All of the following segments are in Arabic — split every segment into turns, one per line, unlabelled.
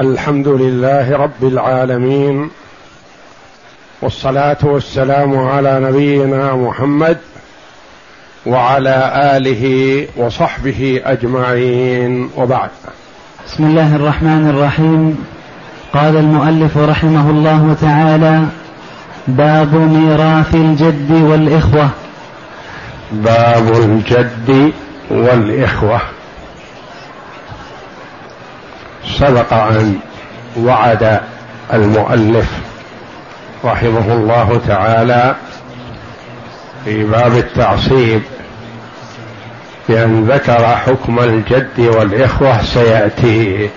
الحمد لله رب العالمين والصلاة والسلام على نبينا محمد وعلى آله وصحبه أجمعين وبعد.
بسم الله الرحمن الرحيم. قال المؤلف رحمه الله تعالى باب ميراث الجد والإخوة.
باب الجد والإخوة. سبق أن وعد المؤلف رحمه الله تعالى في باب التعصيب بأن ذكر حكم الجد والإخوة سيأتي.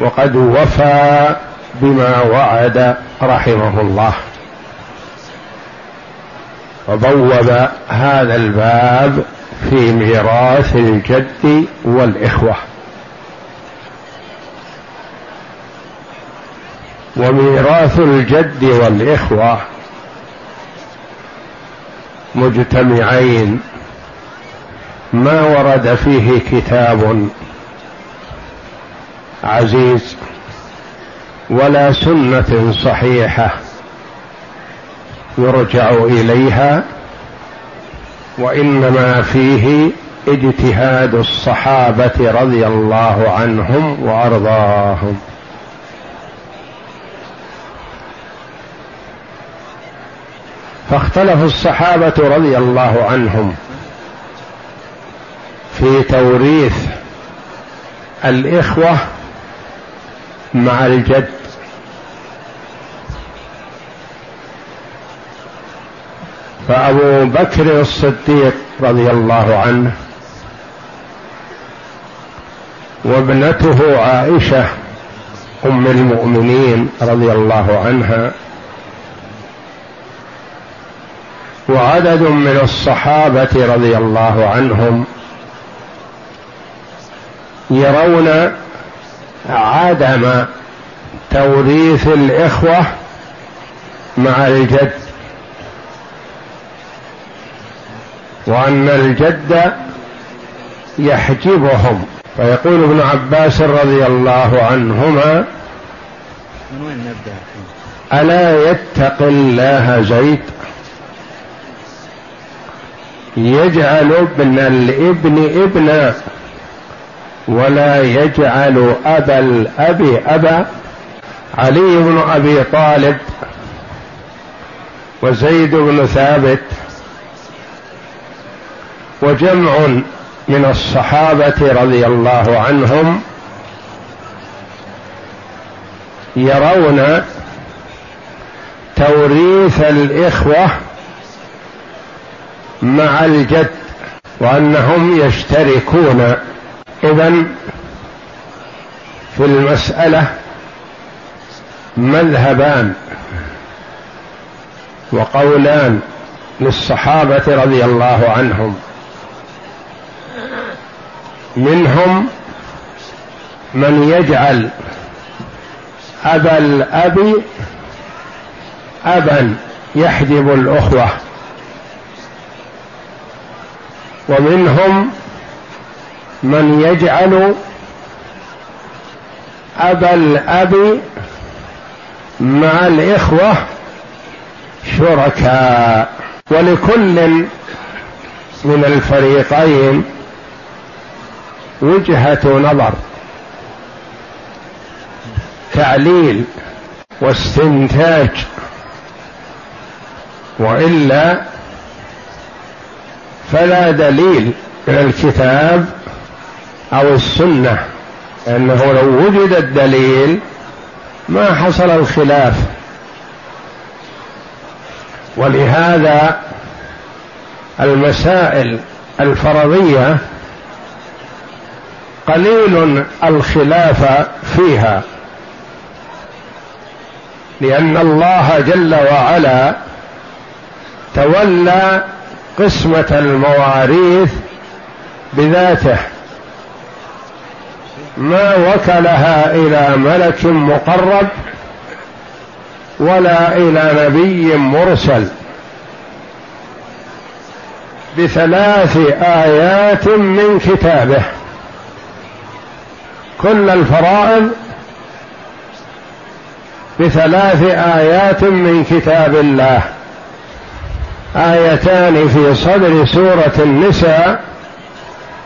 وقد وفى بما وعد رحمه الله. وبوب هذا الباب في ميراث الجد والإخوة. وميراث الجد والإخوة مجتمعين. ما ورد فيه كتاب عزيز ولا سنة صحيحة يرجع إليها وإنما فيه اجتهاد الصحابة رضي الله عنهم وأرضاهم. فاختلف الصحابة رضي الله عنهم في توريث الإخوة مع الجد. فأبو بكر الصديق رضي الله عنه وابنته عائشة أم المؤمنين رضي الله عنها وعدد من الصحابة رضي الله عنهم يرون عدم توريث الإخوة مع الجد وأن الجد يحجبهم. فيقول ابن عباس رضي الله عنهما ألا يتق الله زيد؟ يجعل ابن الابن ابنا ولا يجعل ابا الأب ابا علي بن أبي طالب وزيد بن ثابت وجمع من الصحابة رضي الله عنهم يرون توريث الإخوة مع الجد وأنهم يشتركون. اذا في المسألة مذهبان وقولان للصحابة رضي الله عنهم. منهم من يجعل أبا الأب أبا يحجب الأخوة. ومنهم من يجعل أبا الأب مع الإخوة شركاء. ولكل من الفريقين وجهة نظر. تعليل واستنتاج. وإلا فلا دليل من الكتاب أو السنة لأنه لو وجد الدليل ما حصل الخلاف. ولهذا المسائل الفرضية قليل الخلاف فيها لأن الله جل وعلا تولى قسمة المواريث بذاته. ما وكلها إلى ملك مقرب ولا إلى نبي مرسل. بثلاث آيات من كتابه. كل الفرائض بثلاث آيات من كتاب الله. آيتان في صدر سورة النساء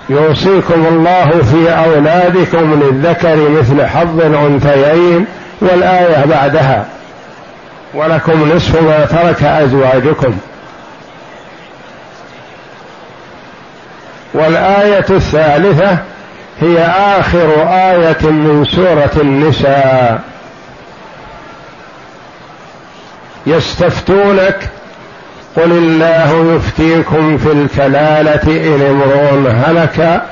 يوصيكم الله في أولادكم للذكر مثل حظ الأنثيين والآية بعدها. ولكم نصف ما ترك أزواجكم. والآية الثالثة هي آخر آية من سورة النساء. يستفتونك قل الله يفتيكم في الكلاله ان امرؤ هلك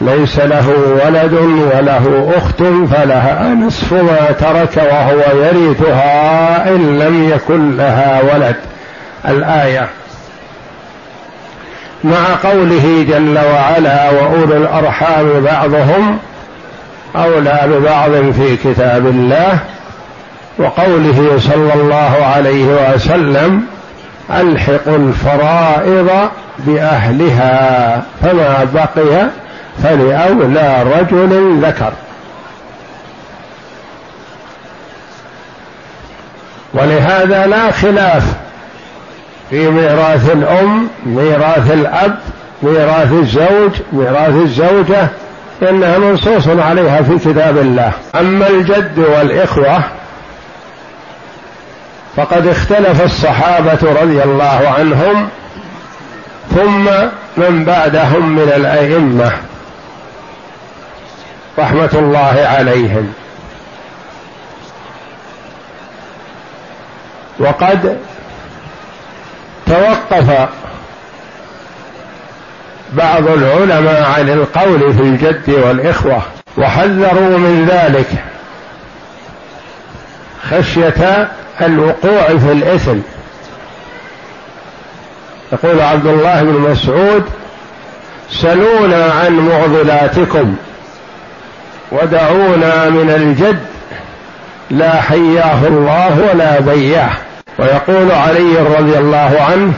ليس له ولد وله اخت فلها نصف ما ترك وهو يرثها ان لم يكن لها ولد. الآية. مع قوله جل وعلا واولو الارحام بعضهم اولى ببعض في كتاب الله وقوله صلى الله عليه وسلم الحقوا الفرائض بأهلها فما بقي فلأولى رجل ذكر. ولهذا لا خلاف في ميراث الأم ميراث الأب ميراث الزوج ميراث الزوجة إنها منصوص عليها في كتاب الله. أما الجد والإخوة فقد اختلف الصحابة رضي الله عنهم ثم من بعدهم من الأئمة رحمة الله عليهم. وقد توقف بعض العلماء عن القول في الجد والإخوة وحذروا من ذلك خشية الوقوع في الإثم. يقول عبد الله بن مسعود سلونا عن معضلاتكم ودعونا من الجد لا حياه الله ولا بياه. ويقول علي رضي الله عنه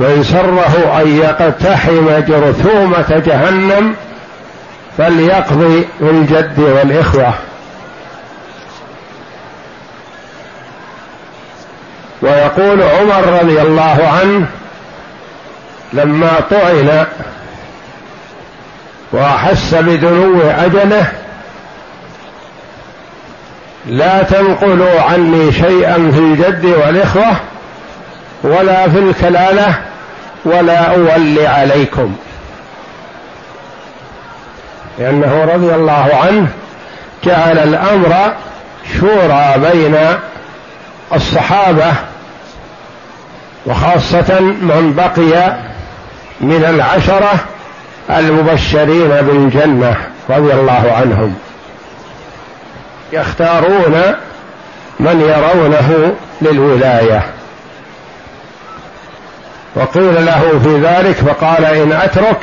من سره أن يقتحم جرثومة جهنم فليقضي بالجد والإخوة. ويقول عمر رضي الله عنه لما طعن وأحس بدنو اجله لا تنقلوا عني شيئا في الجد والإخوة ولا في الكلالة ولا أولي عليكم. لأنه رضي الله عنه جعل الأمر شورى بين الصحابة وخاصة من بقي من العشرة المبشرين بالجنة رضي الله عنهم. يختارون من يرونه للولاية. وقيل له في ذلك فقال إن أترك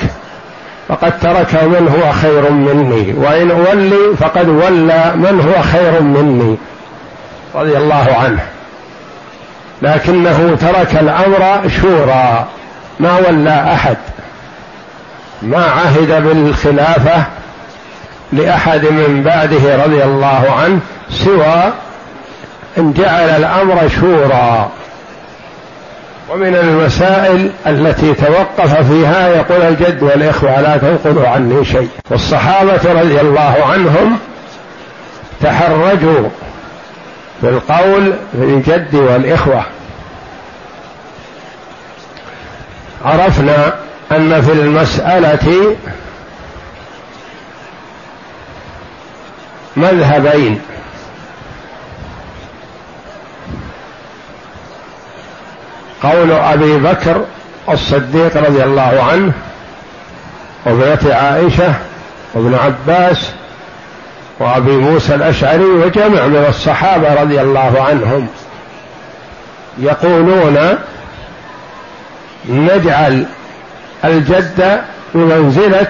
فقد ترك من هو خير مني وإن أولي فقد ولى من هو خير مني رضي الله عنه. لكنه ترك الأمر شورى ما ولى أحد. ما عهد بالخلافة لأحد من بعده رضي الله عنه سوى أن جعل الأمر شورى ومن المسائل التي توقف فيها يقول الجد والإخوة لا تنقلوا عني شيء. والصحابة رضي الله عنهم تحرجوا في القول في الجد والإخوة. عرفنا أن في المسألة مذهبين. قول أبي بكر الصديق رضي الله عنه وابنة عائشة وابن عباس وأبي موسى الأشعري وجمع من الصحابة رضي الله عنهم يقولون نجعل الجد بمنزلة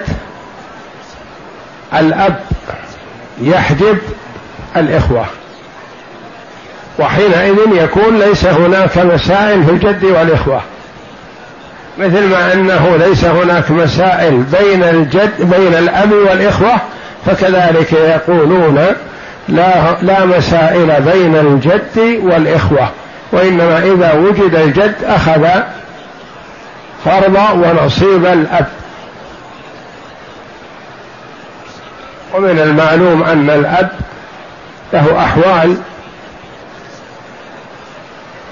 الأب يحجب الإخوة. وحينئذ يكون ليس هناك مسائل في الجد والإخوة. مثل ما أنه ليس هناك مسائل بين الجد بين الأب والإخوة فكذلك يقولون لا لا مسائل بين الجد والإخوة. وإنما إذا وجد الجد أخذ فرض ونصيب الأب. ومن المعلوم أن الأب له أحوال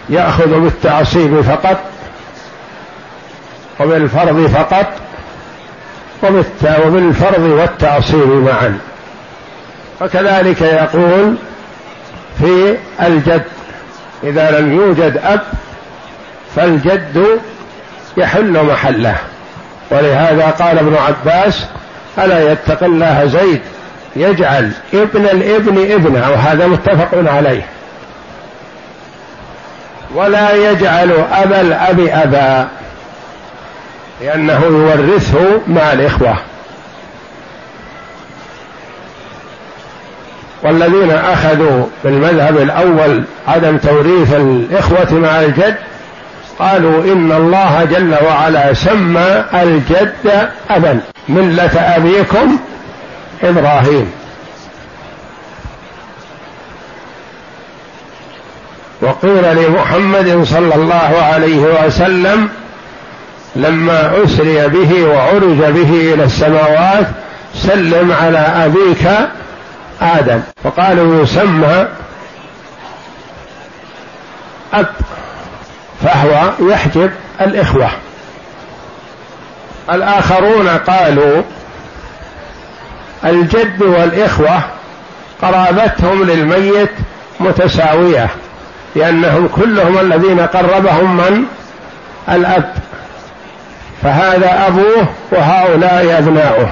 يأخذ بالتعصيب فقط وبالفرض فقط وبالفرض والتعصيب معا. فكذلك يقول في الجد إذا لم يوجد أب فالجد يحل محله. ولهذا قال ابن عباس ألا يتق الله زيد؟ يجعل ابن الابن ابنه. وهذا متفق عليه. ولا يجعل أبا الأب أبا. لأنه يورثه مع الإخوة. والذين أخذوا بالمذهب الأول عدم توريث الإخوة مع الجد قالوا إن الله جل وعلا سمى الجد أبا ملة أبيكم إبراهيم. وقيل لمحمد صلى الله عليه وسلم لما أسري به وعرج به إلى السماوات سلم على أبيك آدم. فقالوا يسمى أب فهو يحجب الإخوة. الآخرون قالوا الجد والإخوة قرابتهم للميت متساوية لأنهم كلهم الذين قربهم من؟ الأب. فهذا أبوه وهؤلاء أبناؤه.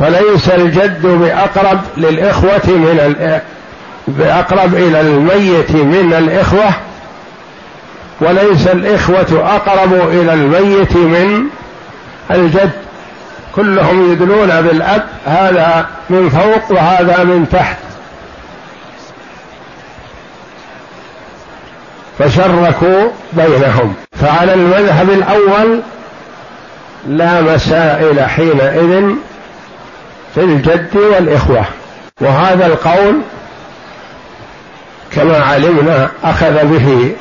فليس الجد بأقرب للإخوة من بأقرب إلى الميت من الإخوة وليس الإخوة أقرب إلى الميت من الجد. كلهم يدلون بالأب هذا من فوق وهذا من تحت. فشركوا بينهم. فعلى المذهب الأول لا مسائل حينئذ في الجد والإخوة. وهذا القول كما علمنا أخذ به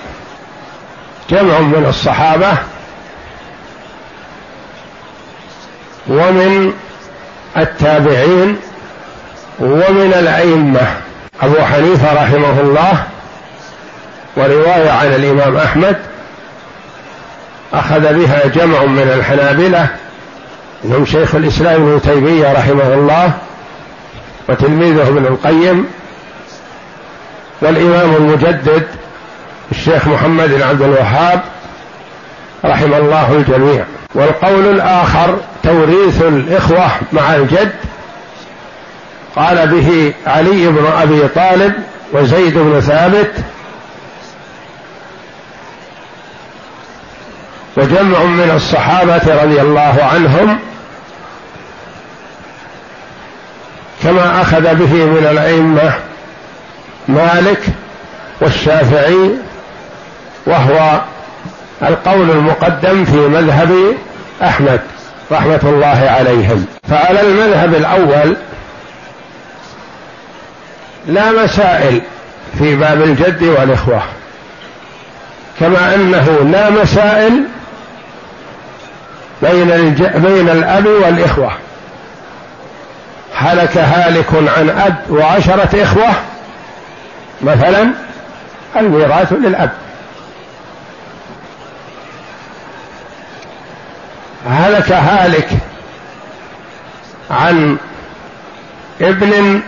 جمع من الصحابة ومن التابعين ومن الأئمة. أبو حنيفة رحمه الله ورواية عن الإمام أحمد أخذ بها جمع من الحنابلة منهم شيخ الإسلام ابن تيمية رحمه الله وتلميذه ابن القيم والإمام المجدد الشيخ محمد بن عبد الوهاب رحم الله الجميع. والقول الآخر توريث الإخوة مع الجد قال به علي بن أبي طالب وزيد بن ثابت وجمع من الصحابة رضي الله عنهم كما أخذ به من الأئمة مالك والشافعي وهو القول المقدم في مذهب أحمد رحمة الله عليهم فعلى المذهب الأول لا مسائل في باب الجد والإخوة كما أنه لا مسائل بين. بين الأب والإخوة هلك هالك عن أب وعشرة إخوة مثلا الميراث للأب. هلك هالك عن ابن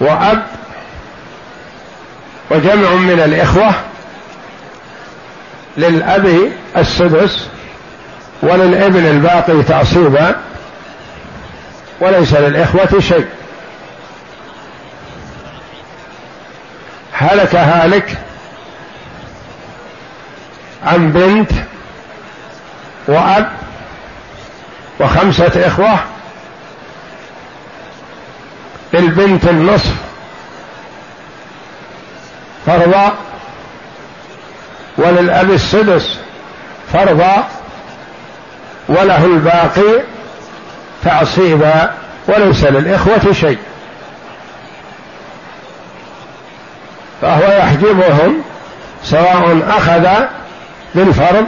وأب وجمع من الإخوة للأب السدس وللابن الباقي تعصيبا. وليس للإخوة شيء. هلك هالك عن بنت وأب وخمسة إخوة للبنت النصف فرضا وللأب السدس فرضا وله الباقي تعصيبا وليس للإخوة شيء. فهو يحجبهم سواء أخذ بالفرض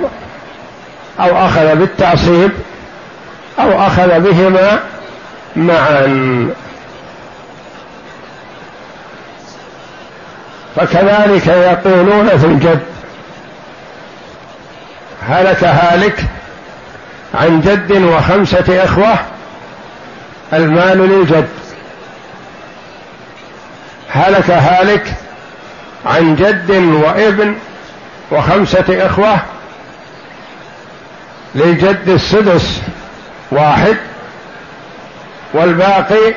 أو أخذ بالتعصيب أو أخذ بهما معا. فكذلك يقولون في الجد هلك هالك عن جد وخمسة إخوة المال للجد. هلك هالك عن جد وابن وخمسة إخوة للجد السدس واحد والباقي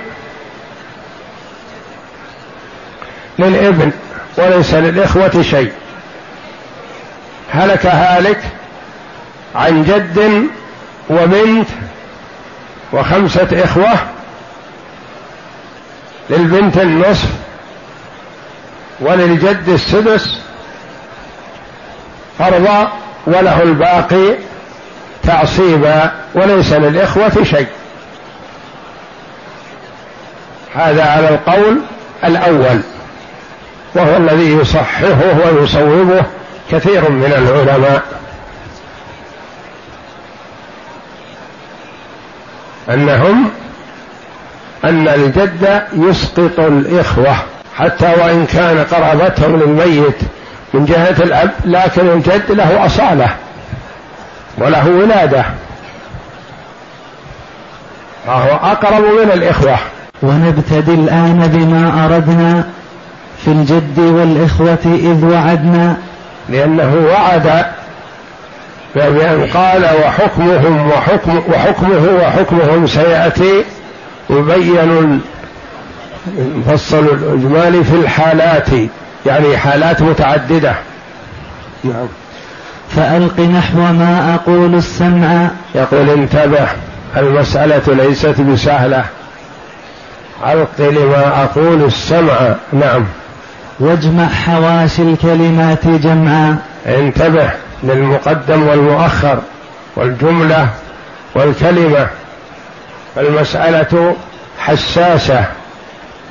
للابن وليس للإخوة شيء. هلك هالك عن جد وبنت وخمسة إخوة للبنت النصف وللجد السدس فرضا وله الباقي تعصيبا وليس للإخوة شيء. هذا على القول الأول وهو الذي يصححه ويصوبه كثير من العلماء. أنهم أن الجد يسقط الإخوة حتى وإن كان قرابتهم للميت من جهة الأب لكن الجد له أصالة وله ولادة. فهو أقرب من الإخوة.
ونبتدي الآن بما أردنا في الجد والإخوة إذ وعدنا.
لأنه وعد بأن قال وحكمهم وحكم وحكمه وحكمهم سيأتي يبين مفصل الإجمال في الحالات يعني حالات متعددة.
نعم. فألق نحو ما أقول السمع.
يقول انتبه المسألة ليست بسهلة. ألق لما أقول السمع. نعم.
واجمع حواشي الكلمات جمعا.
انتبه. للمقدم والمؤخر والجملة والكلمة. المسألة حساسة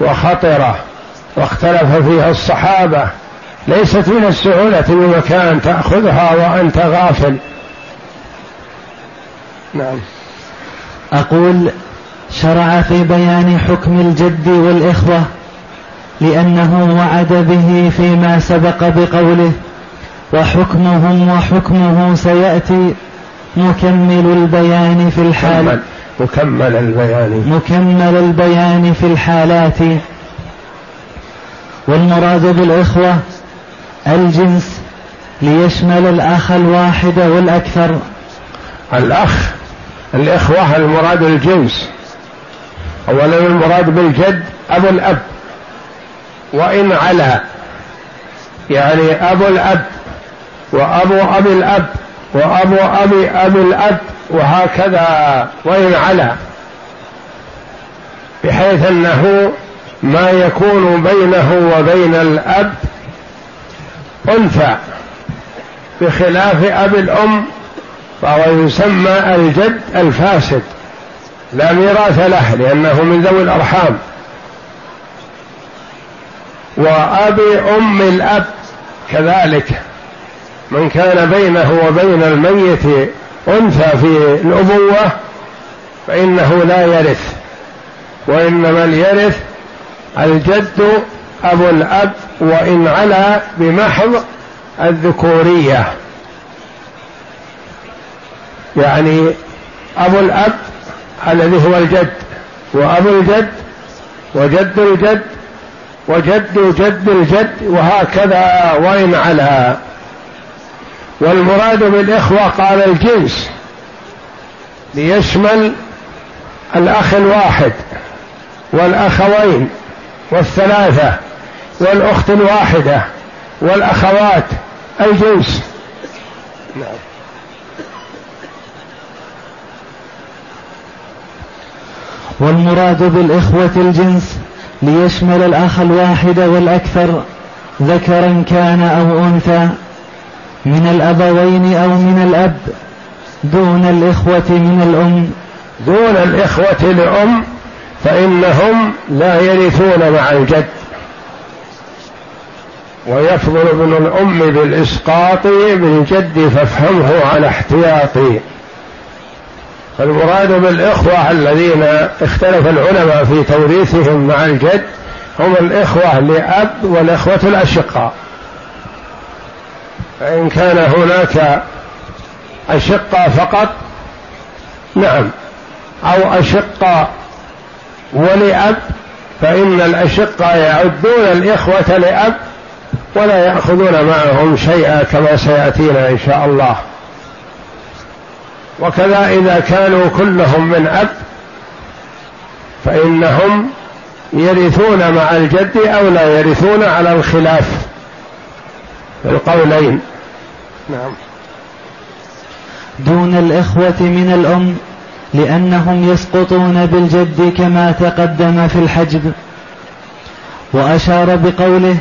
وخطرة واختلف فيها الصحابة. ليست من السهولة بمكان تأخذها وأنت غافل.
نعم. أقول شرع في بيان حكم الجد والإخوة لأنه وعد به فيما سبق بقوله وحكمهم وحكمه سيأتي مكمل البيان في الحال
مكمل البيان.
مكمل البيان في الحالات. والمراد بالإخوة الجنس ليشمل الأخ الواحد والأكثر.
الأخ الإخوة المراد الجنس. أولا المراد بالجد أبو الأب. وإن علا يعني أبو الأب. وأبو أبي الأب وأبو أبي أبي الأب وهكذا وإن علا. بحيث أنه ما يكون بينه وبين الأب أنثى. بخلاف أبي الأم فهو يسمى الجد الفاسد. لا ميراث له لأنه من ذوي الأرحام. وأبي أم الأب كذلك. من كان بينه وبين الميت أنثى في الأبوة فإنه لا يرث. وإنما يرث الجد أبو الأب وإن علا بمحض الذكورية. يعني أبو الأب الذي هو الجد وأبو الجد وجد الجد وجد جد الجد وهكذا وإن على والمراد بالإخوة قال الجنس ليشمل الأخ الواحد والأخوين والثلاثة والأخت الواحدة والأخوات الجنس. نعم.
والمراد بالإخوة الجنس ليشمل الأخ الواحد والأكثر ذكرا كان أو أنثى. من الأبوين أو من الأب؟ دون الإخوة من الأم.
دون الإخوة لأم فإنهم لا يرثون مع الجد. ويفضل ابن الأم بالإسقاط بالجد فافهمه على احتياطي فالمراد بالإخوة الذين اختلف العلماء في توريثهم مع الجد هم الإخوة لأب والإخوة الأشقاء. فإن كان هناك أشقة فقط نعم. أو أشقة ولأب فإن الأشقة يعدون الإخوة لأب ولا يأخذون معهم شيئا كما سيأتينا إن شاء الله. وكذا إذا كانوا كلهم من أب فإنهم يرثون مع الجد أو لا يرثون على الخلاف. القولين. نعم.
دون الإخوة من الأم لأنهم يسقطون بالجد كما تقدم في الحجب. وأشار بقوله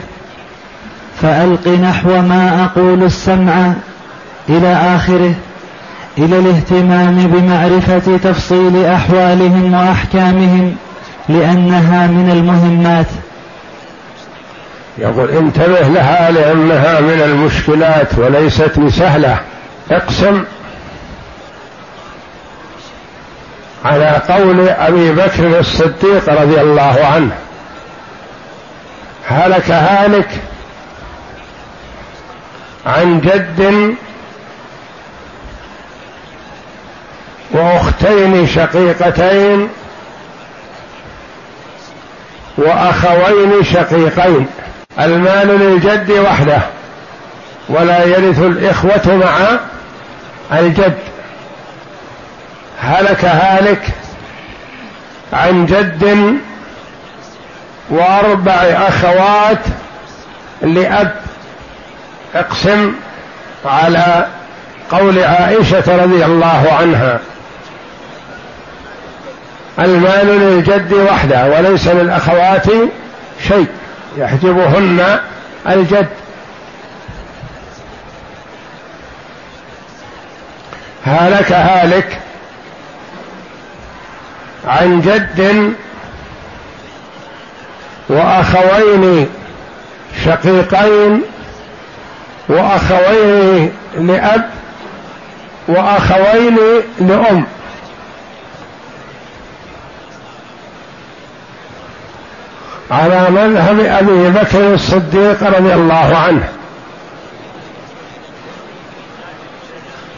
فألق نحو ما أقول السمع إلى آخره إلى الاهتمام بمعرفة تفصيل أحوالهم وأحكامهم لأنها من المهمات.
يقول انتبه لها لأنها من المشكلات وليست بسهلة اقسم على قول أبي بكر الصديق رضي الله عنه هلك هالك عن جد وأختين شقيقتين وأخوين شقيقين. المال للجد وحده ولا يرث الإخوة مع الجد. هلك هالك عن جد وأربع أخوات لأب. اقسم على قول عائشة رضي الله عنها. المال للجد وحده وليس للأخوات شيء. يحجبهن الجد. هلك هالك عن جد وأخوين شقيقين وأخوين لأب وأخوين لأم. على مذهب أبي بكر الصديق رضي الله عنه.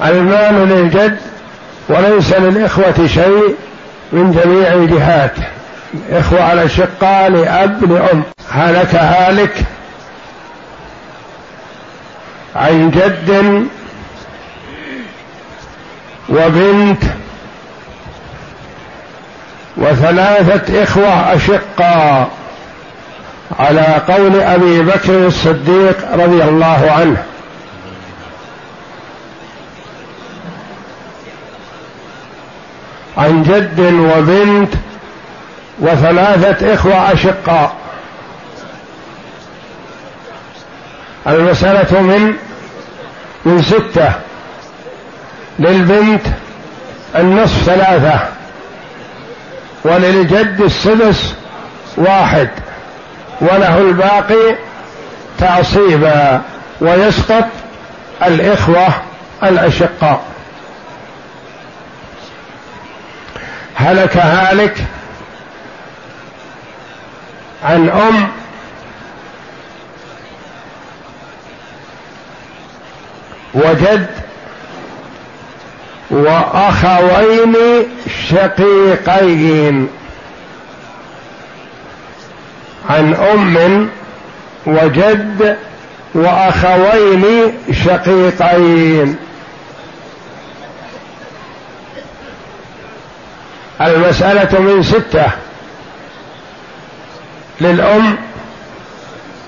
المال للجد وليس للإخوة شيء من جميع الجهات إخوة على شقة لأب لأم. هلك هالك عن جد وبنت وثلاثة إخوة أشقاء. على قول أبي بكر الصديق رضي الله عنه. عن جد وبنت وثلاثة إخوة أشقاء. المسألة من من ستة للبنت النصف ثلاثة وللجد السدس واحد. وله الباقي تعصيبا ويسقط الإخوة الأشقاء. هلك هالك عن أم وجد وأخوين شقيقين. عن أم وجد وأخوين شقيقين. المسألة من ستة. للأم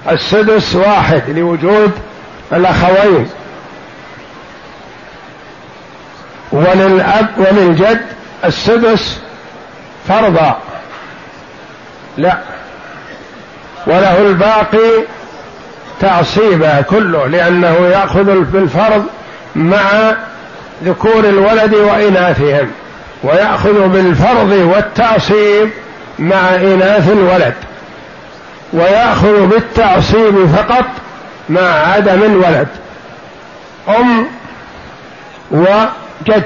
السدس واحد لوجود الأخوين. وللأب وللجد السدس فرضا. لا. وله الباقي تعصيبا كله لأنه يأخذ بالفرض مع ذكور الولد وإناثهم ويأخذ بالفرض والتعصيب مع إناث الولد ويأخذ بالتعصيب فقط مع عدم الولد أم وجد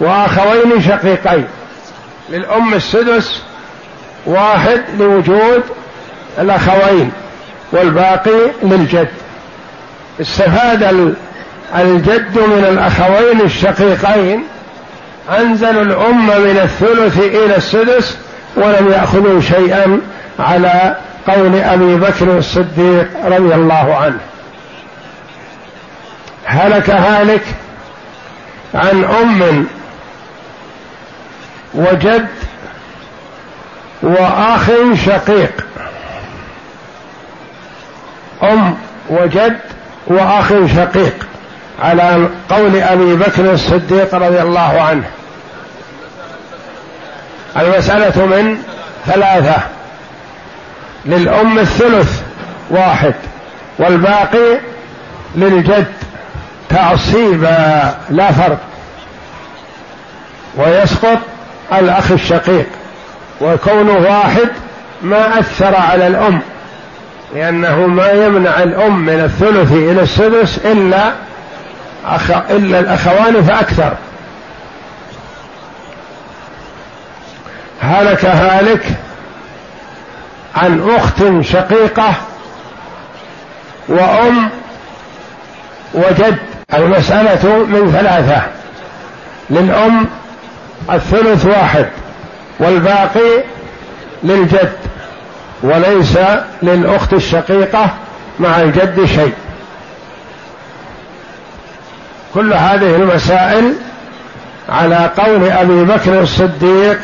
وأخوين شقيقين للأم السدس واحد لوجود الأخوين والباقي للجد. استفاد الجد من الأخوين الشقيقين أنزلوا الأم من الثلث إلى السدس ولم يأخذوا شيئا على قول أبي بكر الصديق رضي الله عنه. هلك هالك عن أم وجد وأخ شقيق. أم وجد وأخ شقيق على قول أبي بكر الصديق رضي الله عنه. المسألة من ثلاثة للأم الثلث واحد والباقي للجد تعصيبا لا فرق. ويسقط الأخ الشقيق وكونه واحد ما أثر على الأم. لأنه ما يمنع الأم من الثلث إلى السدس إلا أخ إلا الأخوان فأكثر. هلك هالك عن أخت شقيقة وأم وجد. المسألة من ثلاثة. للأم الثلث واحد والباقي للجد. وليس للأخت الشقيقة مع الجد شيء. كل هذه المسائل على قول أبي بكر الصديق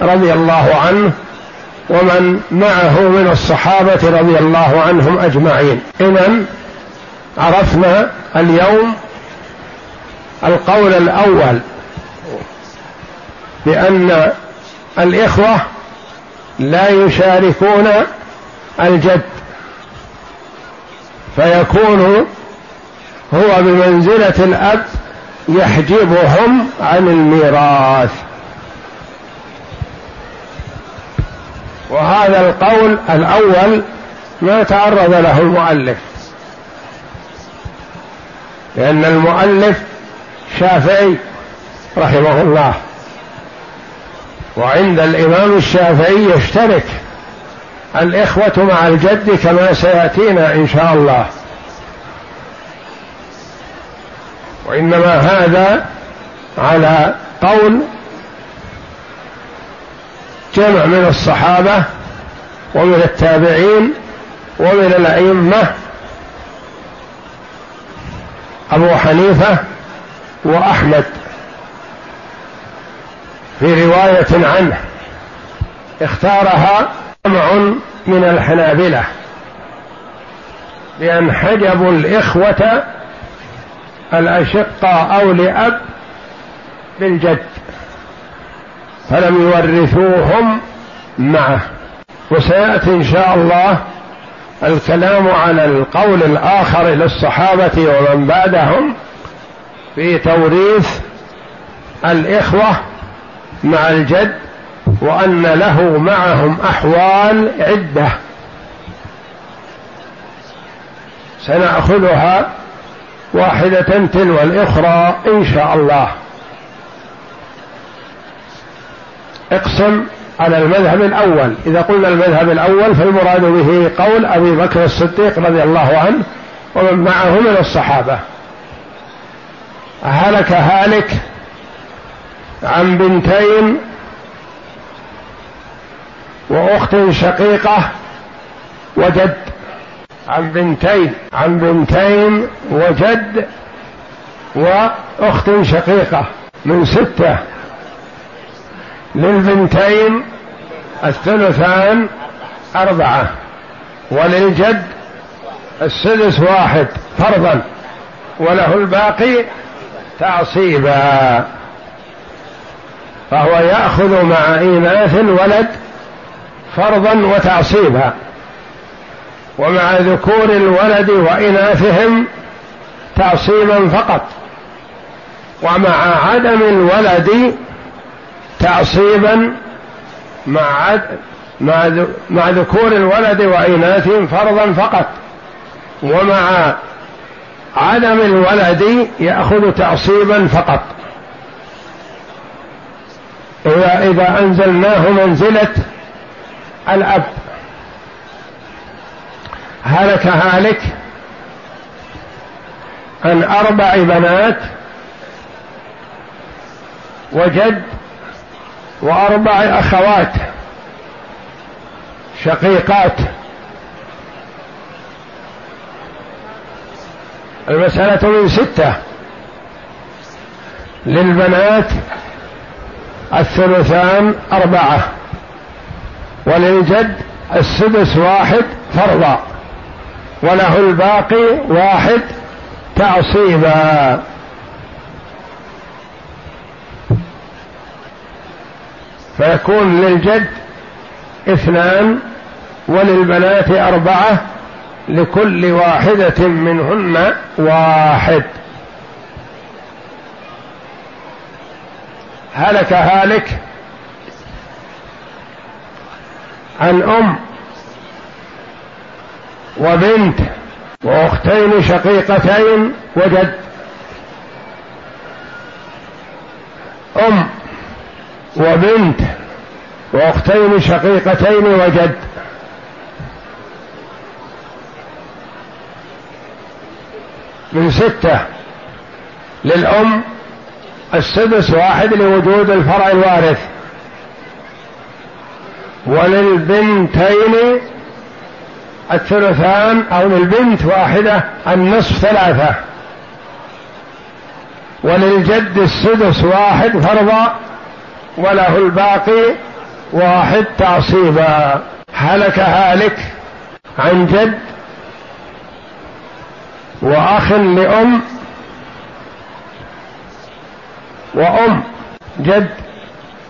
رضي الله عنه ومن معه من الصحابة رضي الله عنهم أجمعين. اذا عرفنا اليوم القول الأول بأن الإخوة لا يشاركون الجد فيكون هو بمنزلة الأب يحجبهم عن الميراث. وهذا القول الأول ما تعرض له المؤلف لأن المؤلف شافعي رحمه الله. وعند الإمام الشافعي يشترك الإخوة مع الجد كما سيأتينا إن شاء الله. وإنما هذا على قول جمع من الصحابة ومن التابعين ومن الأئمة أبو حنيفة وأحمد. في رواية عنه اختارها جمع من الحنابلة لأن حجبوا الإخوة الأشقة أو لأب بالجد فلم يورثوهم معه. وسيأتي إن شاء الله الكلام على القول الآخر للصحابة ومن بعدهم في توريث الإخوة مع الجد وأن له معهم أحوال عدة. سنأخذها واحدة تلو الأخرى إن شاء الله. اقسم على المذهب الأول. إذا قلنا المذهب الأول فالمراد به قول أبي بكر الصديق رضي الله عنه ومن معه من الصحابة. هلك هالك عن بنتين وأخت شقيقة وجد عن بنتين عن بنتين وجد وأخت شقيقة من ستة. للبنتين الثلثان أربعة وللجد السدس واحد فرضا وله الباقي تعصيبا. فهو يأخذ مع اناث الولد فرضا وتعصيبا ومع ذكور الولد وإناثهم تعصيبا فقط ومع عدم الولد تعصيبا مع عد مع مع ذكور الولد وإناثهم فرضا فقط ومع عدم الولد يأخذ تعصيبا فقط. إذا إذا أنزلناه منزلة الأب. هلك هالك عن أربع بنات وجد وأربع أخوات شقيقات. المسألة من ستة للبنات الثلثان أربعة. وللجد السدس واحد فرضا. وله الباقي واحد تعصيبا. فيكون للجد اثنان وللبنات أربعة لكل واحدة منهن واحد. هلك هالك عن أم وبنت وأختين شقيقتين وجد أم وبنت وأختين شقيقتين وجد. من ستة للأم السدس واحد لوجود الفرع الوارث. وللبنتين الثلثان أو للبنت واحدة النصف ثلاثة. وللجد السدس واحد فرضا وله الباقي واحد تعصيبا. هلك هالك عن جد وأخ لأم وأم جد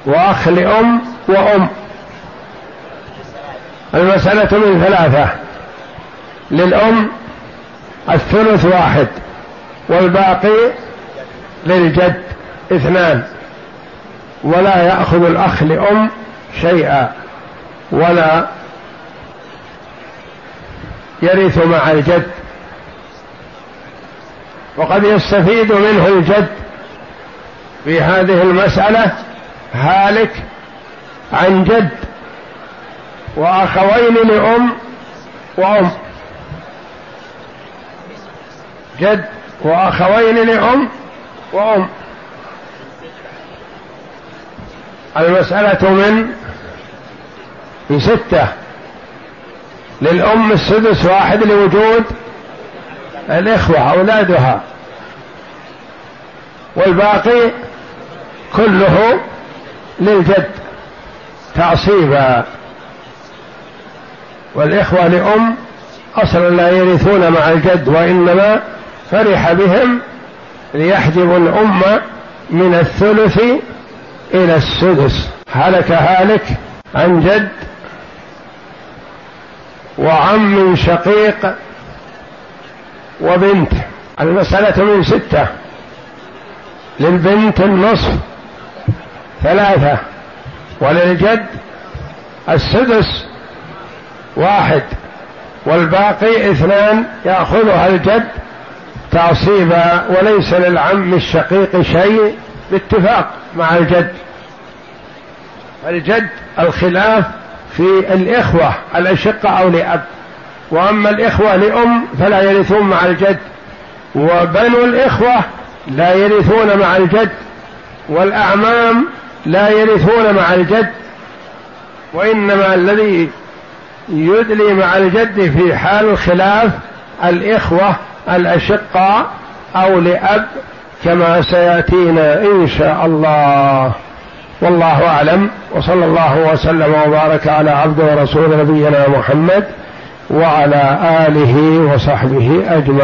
وأخ لأم وأم. المسألة من ثلاثة. للأم الثلث واحد والباقي للجد اثنان. ولا يأخذ الأخ لأم شيئا ولا يرث مع الجد. وقد يستفيد منه الجد في هذه المسألة هالك عن جد وأخوين لأم وأم. جد وأخوين لأم وأم. المسألة من من ستة. للأم السدس واحد لوجود الإخوة أولادها. والباقي كله للجد. تعصيبا والإخوة لأم أصلا لا يرثون مع الجد وإنما فرح بهم ليحجب الأم من الثلث إلى السدس. هلك هالك عن جد وعم شقيق وبنت. المسألة من ستة. للبنت النصف. ثلاثة. وللجد السدس واحد والباقي اثنان يأخذها الجد تعصيبا وليس للعم الشقيق شيء باتفاق مع الجد. الجد الخلاف في الإخوة الأشقة أو لأب. وأما الإخوة لأم فلا يرثون مع الجد وبنو الإخوة لا يرثون مع الجد والأعمام لا يرثون مع الجد وإنما الذي يدلي مع الجد في حال الخلاف الإخوة الأشقاء أو لأب كما سيأتينا إن شاء الله. والله أعلم وصلى الله وسلم وبارك على عبد ورسول نبينا محمد وعلى آله وصحبه أجمعين.